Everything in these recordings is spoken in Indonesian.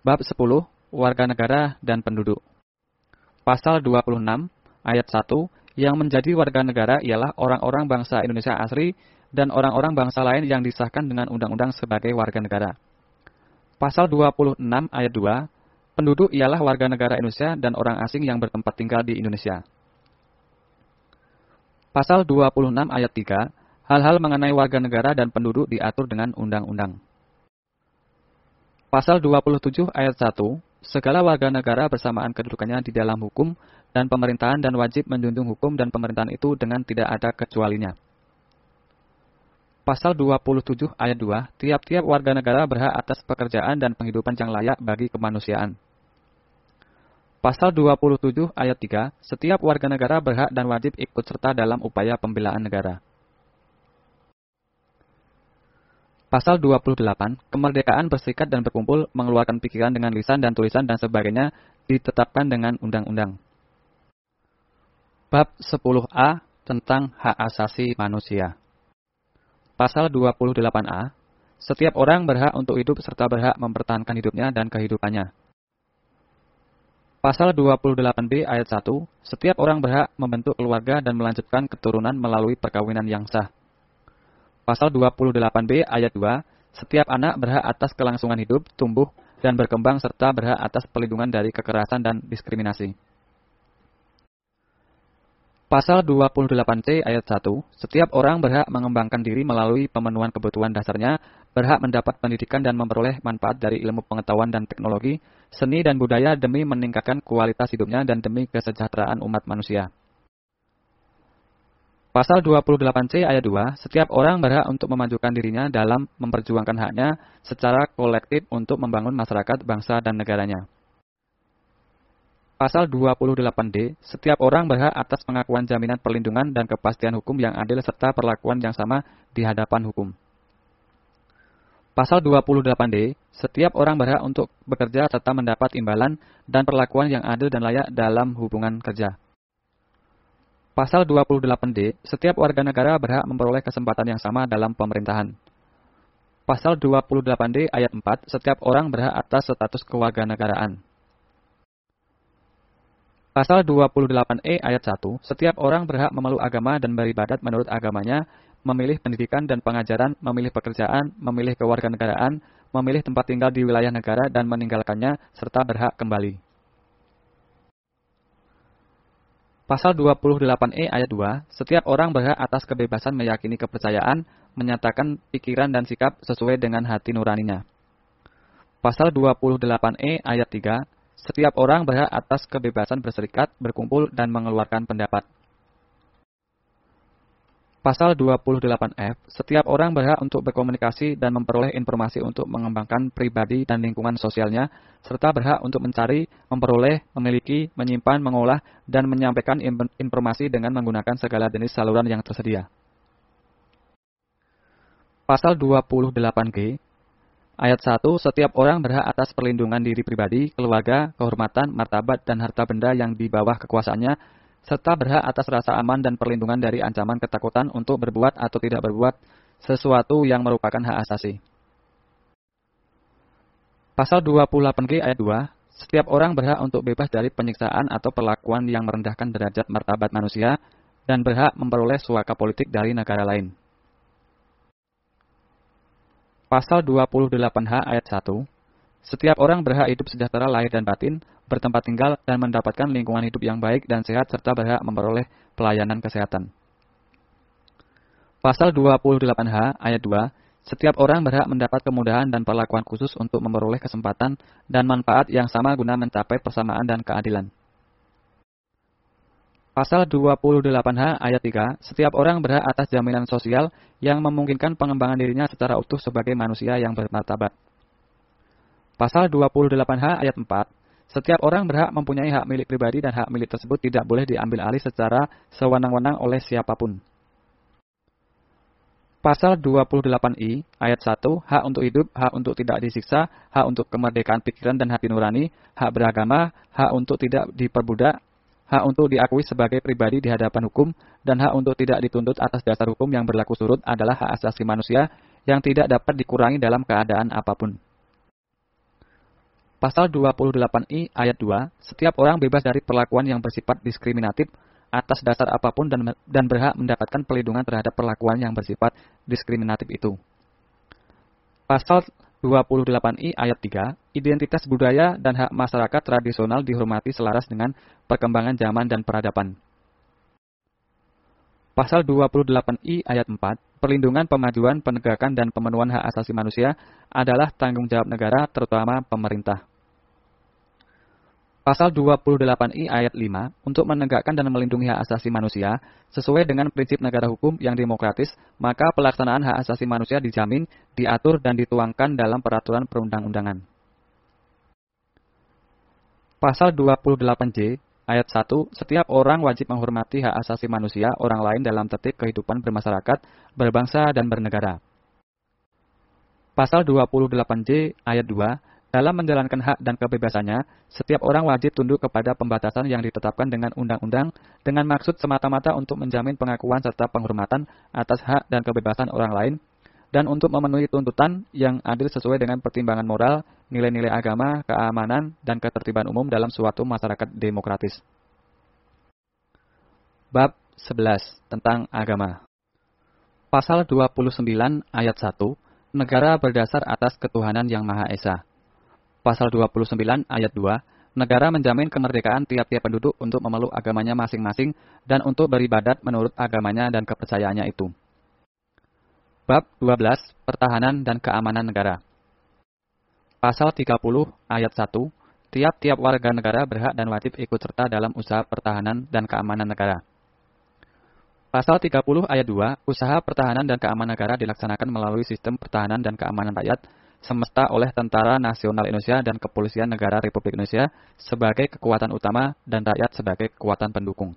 Bab 10 Warga Negara dan Penduduk Pasal 26 ayat 1 yang menjadi warga negara ialah orang-orang bangsa Indonesia asli dan orang-orang bangsa lain yang disahkan dengan undang-undang sebagai warga negara. Pasal 26 ayat 2 Penduduk ialah warga negara Indonesia dan orang asing yang bertempat tinggal di Indonesia. Pasal 26 ayat 3 Hal-hal mengenai warga negara dan penduduk diatur dengan undang-undang. Pasal 27 ayat 1, segala warga negara bersamaan kedudukannya di dalam hukum dan pemerintahan dan wajib menjunjung hukum dan pemerintahan itu dengan tidak ada kecualinya. Pasal 27 ayat 2, tiap-tiap warga negara berhak atas pekerjaan dan penghidupan yang layak bagi kemanusiaan. Pasal 27 ayat 3, setiap warga negara berhak dan wajib ikut serta dalam upaya pembelaan negara. Pasal 28, kemerdekaan berserikat dan berkumpul, mengeluarkan pikiran dengan lisan dan tulisan dan sebagainya ditetapkan dengan undang-undang. Bab 10A tentang hak asasi manusia. Pasal 28A, setiap orang berhak untuk hidup serta berhak mempertahankan hidupnya dan kehidupannya. Pasal 28B ayat 1, setiap orang berhak membentuk keluarga dan melanjutkan keturunan melalui perkawinan yang sah. Pasal 28b ayat 2, setiap anak berhak atas kelangsungan hidup, tumbuh, dan berkembang serta berhak atas perlindungan dari kekerasan dan diskriminasi. Pasal 28c ayat 1, setiap orang berhak mengembangkan diri melalui pemenuhan kebutuhan dasarnya, berhak mendapat pendidikan dan memperoleh manfaat dari ilmu pengetahuan dan teknologi, seni dan budaya demi meningkatkan kualitas hidupnya dan demi kesejahteraan umat manusia. Pasal 28C ayat 2, setiap orang berhak untuk memajukan dirinya dalam memperjuangkan haknya secara kolektif untuk membangun masyarakat, bangsa, dan negaranya. Pasal 28D, setiap orang berhak atas pengakuan jaminan perlindungan dan kepastian hukum yang adil serta perlakuan yang sama di hadapan hukum. Pasal 28D, setiap orang berhak untuk bekerja serta mendapat imbalan dan perlakuan yang adil dan layak dalam hubungan kerja. Pasal 28D, setiap warga negara berhak memperoleh kesempatan yang sama dalam pemerintahan. Pasal 28D ayat 4, setiap orang berhak atas status kewarganegaraan. Pasal 28E ayat 1, setiap orang berhak memeluk agama dan beribadat menurut agamanya, memilih pendidikan dan pengajaran, memilih pekerjaan, memilih kewarganegaraan, memilih tempat tinggal di wilayah negara dan meninggalkannya, serta berhak kembali. Pasal 28E ayat 2, setiap orang berhak atas kebebasan meyakini kepercayaan, menyatakan pikiran dan sikap sesuai dengan hati nuraninya. Pasal 28E ayat 3, setiap orang berhak atas kebebasan berserikat, berkumpul, dan mengeluarkan pendapat. Pasal 28F, setiap orang berhak untuk berkomunikasi dan memperoleh informasi untuk mengembangkan pribadi dan lingkungan sosialnya, serta berhak untuk mencari, memperoleh, memiliki, menyimpan, mengolah, dan menyampaikan informasi dengan menggunakan segala jenis saluran yang tersedia. Pasal 28G, ayat 1, setiap orang berhak atas perlindungan diri pribadi, keluarga, kehormatan, martabat, dan harta benda yang di bawah kekuasaannya, serta berhak atas rasa aman dan perlindungan dari ancaman ketakutan untuk berbuat atau tidak berbuat sesuatu yang merupakan hak asasi. Pasal 28G ayat 2, setiap orang berhak untuk bebas dari penyiksaan atau perlakuan yang merendahkan derajat martabat manusia dan berhak memperoleh suaka politik dari negara lain. Pasal 28H ayat 1, setiap orang berhak hidup sejahtera lahir dan batin, bertempat tinggal, dan mendapatkan lingkungan hidup yang baik dan sehat serta berhak memperoleh pelayanan kesehatan. Pasal 28H ayat 2, setiap orang berhak mendapat kemudahan dan perlakuan khusus untuk memperoleh kesempatan dan manfaat yang sama guna mencapai persamaan dan keadilan. Pasal 28H ayat 3, setiap orang berhak atas jaminan sosial yang memungkinkan pengembangan dirinya secara utuh sebagai manusia yang bermartabat. Pasal 28H ayat 4, setiap orang berhak mempunyai hak milik pribadi dan hak milik tersebut tidak boleh diambil alih secara sewenang-wenang oleh siapa pun. Pasal 28I ayat 1, hak untuk hidup, hak untuk tidak disiksa, hak untuk kemerdekaan pikiran dan hati nurani, hak beragama, hak untuk tidak diperbudak, hak untuk diakui sebagai pribadi di hadapan hukum, dan hak untuk tidak dituntut atas dasar hukum yang berlaku surut adalah hak asasi manusia yang tidak dapat dikurangi dalam keadaan apa pun. Pasal 28I ayat 2, setiap orang bebas dari perlakuan yang bersifat diskriminatif atas dasar apa pun dan, dan berhak mendapatkan perlindungan terhadap perlakuan yang bersifat diskriminatif itu. Pasal 28I ayat 3, identitas budaya dan hak masyarakat tradisional dihormati selaras dengan perkembangan zaman dan peradaban. Pasal 28I ayat 4, perlindungan, pemajuan, penegakan, dan pemenuhan hak asasi manusia adalah tanggung jawab negara, terutama pemerintah. Pasal 28I ayat 5, untuk menegakkan dan melindungi hak asasi manusia, sesuai dengan prinsip negara hukum yang demokratis, maka pelaksanaan hak asasi manusia dijamin, diatur, dan dituangkan dalam peraturan perundang-undangan. Pasal 28J Ayat 1, setiap orang wajib menghormati hak asasi manusia orang lain dalam tertib kehidupan bermasyarakat, berbangsa, dan bernegara. Pasal 28J ayat 2, dalam menjalankan hak dan kebebasannya, setiap orang wajib tunduk kepada pembatasan yang ditetapkan dengan undang-undang dengan maksud semata-mata untuk menjamin pengakuan serta penghormatan atas hak dan kebebasan orang lain dan untuk memenuhi tuntutan yang adil sesuai dengan pertimbangan moral, nilai-nilai agama, keamanan, dan ketertiban umum dalam suatu masyarakat demokratis. Bab 11 tentang agama. Pasal 29 ayat 1, negara berdasar atas ketuhanan yang Maha Esa. Pasal 29 ayat 2, negara menjamin kemerdekaan tiap-tiap penduduk untuk memeluk agamanya masing-masing dan untuk beribadat menurut agamanya dan kepercayaannya itu. Bab 12 Pertahanan dan Keamanan Negara Pasal 30 ayat 1 Tiap-tiap warga negara berhak dan wajib ikut serta dalam usaha pertahanan dan keamanan negara. Pasal 30 ayat 2 Usaha pertahanan dan keamanan negara dilaksanakan melalui sistem pertahanan dan keamanan rakyat semesta oleh Tentara Nasional Indonesia dan Kepolisian Negara Republik Indonesia sebagai kekuatan utama dan rakyat sebagai kekuatan pendukung.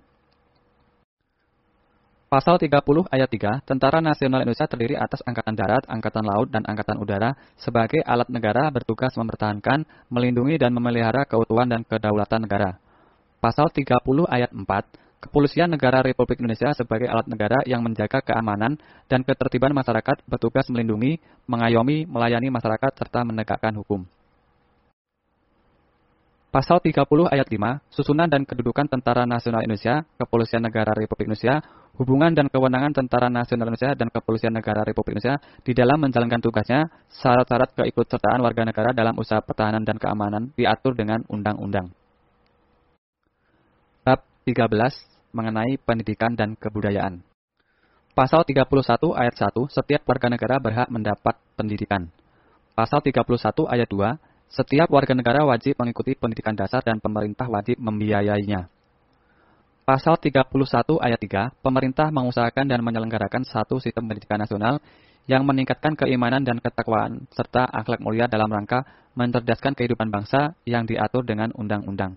Pasal 30 ayat 3, Tentara Nasional Indonesia terdiri atas Angkatan Darat, Angkatan Laut, dan Angkatan Udara sebagai alat negara bertugas mempertahankan, melindungi, dan memelihara keutuhan dan kedaulatan negara. Pasal 30 ayat 4, Kepolisian Negara Republik Indonesia sebagai alat negara yang menjaga keamanan dan ketertiban masyarakat bertugas melindungi, mengayomi, melayani masyarakat, serta menegakkan hukum. Pasal 30 ayat 5, susunan dan kedudukan Tentara Nasional Indonesia, Kepolisian Negara Republik Indonesia, hubungan dan kewenangan Tentara Nasional Indonesia dan Kepolisian Negara Republik Indonesia di dalam menjalankan tugasnya, syarat-syarat keikutsertaan warga negara dalam usaha pertahanan dan keamanan diatur dengan undang-undang. Bab 13 mengenai pendidikan dan kebudayaan. Pasal 31 ayat 1, setiap warga negara berhak mendapat pendidikan. Pasal 31 ayat 2, setiap warga negara wajib mengikuti pendidikan dasar dan pemerintah wajib membiayainya. Pasal 31 ayat 3, pemerintah mengusahakan dan menyelenggarakan satu sistem pendidikan nasional yang meningkatkan keimanan dan ketakwaan serta akhlak mulia dalam rangka mencerdaskan kehidupan bangsa yang diatur dengan undang-undang.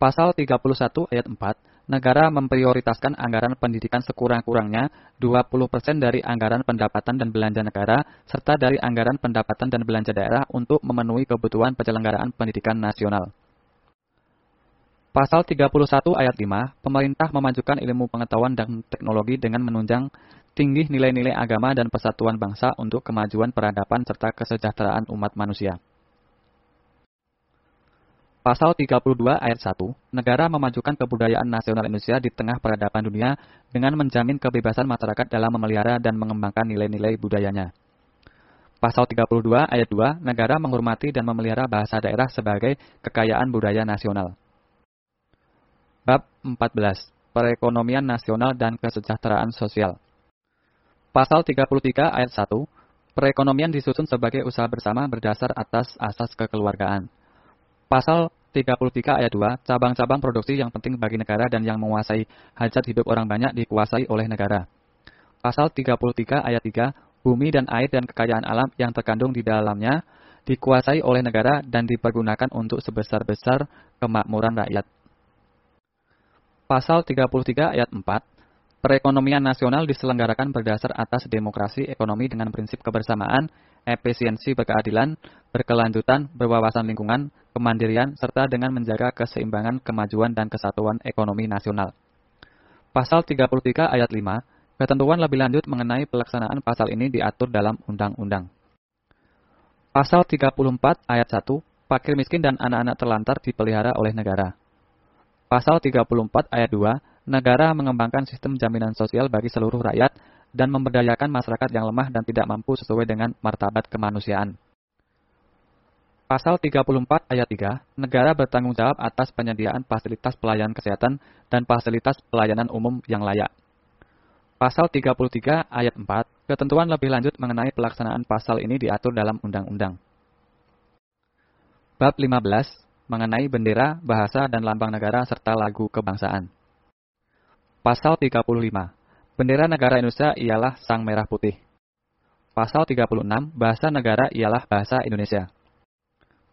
Pasal 31 ayat 4, negara memprioritaskan anggaran pendidikan sekurang-kurangnya 20% dari anggaran pendapatan dan belanja negara serta dari anggaran pendapatan dan belanja daerah untuk memenuhi kebutuhan penyelenggaraan pendidikan nasional. Pasal 31 ayat 5, pemerintah memajukan ilmu pengetahuan dan teknologi dengan menunjang tinggi nilai-nilai agama dan persatuan bangsa untuk kemajuan peradaban serta kesejahteraan umat manusia. Pasal 32 ayat 1, negara memajukan kebudayaan nasional Indonesia di tengah peradaban dunia dengan menjamin kebebasan masyarakat dalam memelihara dan mengembangkan nilai-nilai budayanya. Pasal 32 ayat 2, negara menghormati dan memelihara bahasa daerah sebagai kekayaan budaya nasional. Bab 14. Perekonomian nasional dan kesejahteraan sosial. Pasal 33 ayat 1. Perekonomian disusun sebagai usaha bersama berdasar atas asas kekeluargaan. Pasal 33 ayat 2. Cabang-cabang produksi yang penting bagi negara dan yang menguasai hajat hidup orang banyak dikuasai oleh negara. Pasal 33 ayat 3. Bumi dan air dan kekayaan alam yang terkandung di dalamnya dikuasai oleh negara dan dipergunakan untuk sebesar-besar kemakmuran rakyat. Pasal 33 ayat 4, perekonomian nasional diselenggarakan berdasar atas demokrasi ekonomi dengan prinsip kebersamaan, efisiensi berkeadilan, berkelanjutan, berwawasan lingkungan, kemandirian, serta dengan menjaga keseimbangan kemajuan dan kesatuan ekonomi nasional. Pasal 33 ayat 5, ketentuan lebih lanjut mengenai pelaksanaan pasal ini diatur dalam undang-undang. Pasal 34 ayat 1, fakir miskin dan anak-anak terlantar dipelihara oleh negara. Pasal 34 ayat 2, negara mengembangkan sistem jaminan sosial bagi seluruh rakyat dan memberdayakan masyarakat yang lemah dan tidak mampu sesuai dengan martabat kemanusiaan. Pasal 34 ayat 3, negara bertanggung jawab atas penyediaan fasilitas pelayanan kesehatan dan fasilitas pelayanan umum yang layak. Pasal 33 ayat 4, ketentuan lebih lanjut mengenai pelaksanaan pasal ini diatur dalam undang-undang. Bab 15, mengenai bendera, bahasa, dan lambang negara serta lagu kebangsaan. Pasal 35, bendera negara Indonesia ialah sang merah putih. Pasal 36, bahasa negara ialah bahasa Indonesia.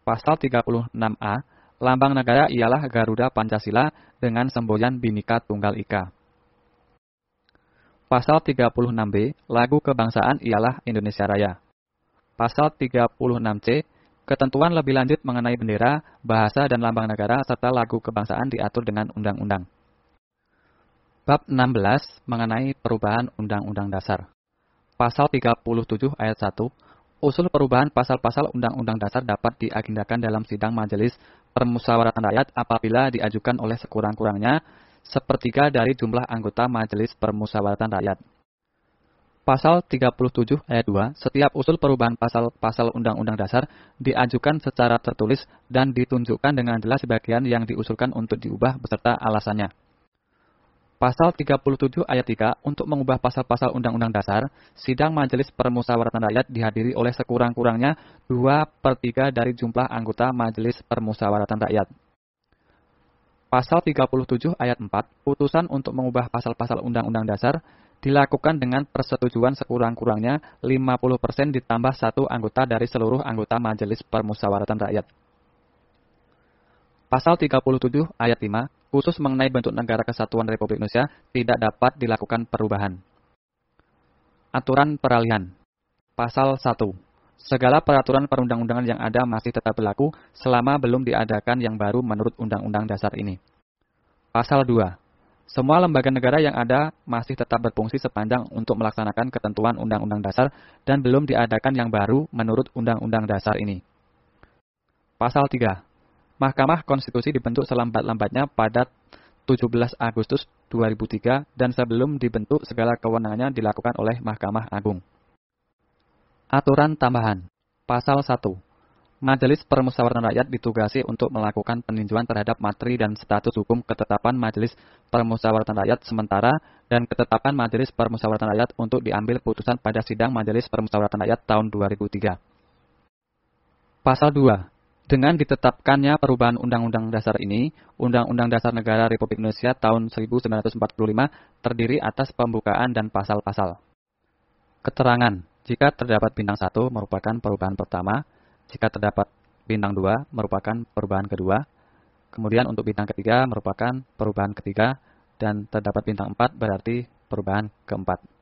Pasal 36A, lambang negara ialah Garuda Pancasila dengan semboyan Bhinneka Tunggal Ika. Pasal 36B, lagu kebangsaan ialah Indonesia Raya. Pasal 36C, ketentuan lebih lanjut mengenai bendera, bahasa dan lambang negara serta lagu kebangsaan diatur dengan undang-undang. Bab 16 mengenai perubahan Undang-Undang Dasar. Pasal 37 ayat 1, Usul perubahan pasal-pasal Undang-Undang Dasar dapat diagendakan dalam sidang Majelis Permusyawaratan Rakyat apabila diajukan oleh sekurang-kurangnya sepertiga dari jumlah anggota Majelis Permusyawaratan Rakyat. Pasal 37 ayat 2, setiap usul perubahan pasal-pasal Undang-Undang Dasar diajukan secara tertulis dan ditunjukkan dengan jelas bagian yang diusulkan untuk diubah beserta alasannya. Pasal 37 ayat 3 untuk mengubah pasal-pasal Undang-Undang Dasar, sidang Majelis Permusyawaratan Rakyat dihadiri oleh sekurang-kurangnya 2 per 3 dari jumlah anggota Majelis Permusyawaratan Rakyat. Pasal 37 ayat 4, putusan untuk mengubah pasal-pasal Undang-Undang Dasar dilakukan dengan persetujuan sekurang-kurangnya 50% ditambah satu anggota dari seluruh anggota Majelis Permusyawaratan Rakyat. Pasal 37 ayat 5 khusus mengenai bentuk negara kesatuan Republik Indonesia tidak dapat dilakukan perubahan. Aturan peralihan Pasal 1 Segala peraturan perundang-undangan yang ada masih tetap berlaku selama belum diadakan yang baru menurut Undang-Undang Dasar ini. Pasal 2 Semua lembaga negara yang ada masih tetap berfungsi sepanjang untuk melaksanakan ketentuan Undang-Undang Dasar dan belum diadakan yang baru menurut Undang-Undang Dasar ini. Pasal 3 Mahkamah Konstitusi dibentuk selambat-lambatnya pada 17 Agustus 2003 dan sebelum dibentuk segala kewenangannya dilakukan oleh Mahkamah Agung. Aturan tambahan Pasal 1 Majelis Permusyawaratan Rakyat ditugasi untuk melakukan peninjauan terhadap materi dan status hukum ketetapan Majelis Permusyawaratan Rakyat sementara dan ketetapan Majelis Permusyawaratan Rakyat untuk diambil putusan pada sidang Majelis Permusyawaratan Rakyat tahun 2003. Pasal 2 dengan ditetapkannya perubahan Undang-Undang Dasar ini, Undang-Undang Dasar Negara Republik Indonesia tahun 1945 terdiri atas pembukaan dan pasal-pasal. Keterangan, jika terdapat bintang 1 merupakan perubahan pertama, jika terdapat bintang 2 merupakan perubahan kedua, kemudian untuk bintang ketiga merupakan perubahan ketiga, dan terdapat bintang 4 berarti perubahan keempat.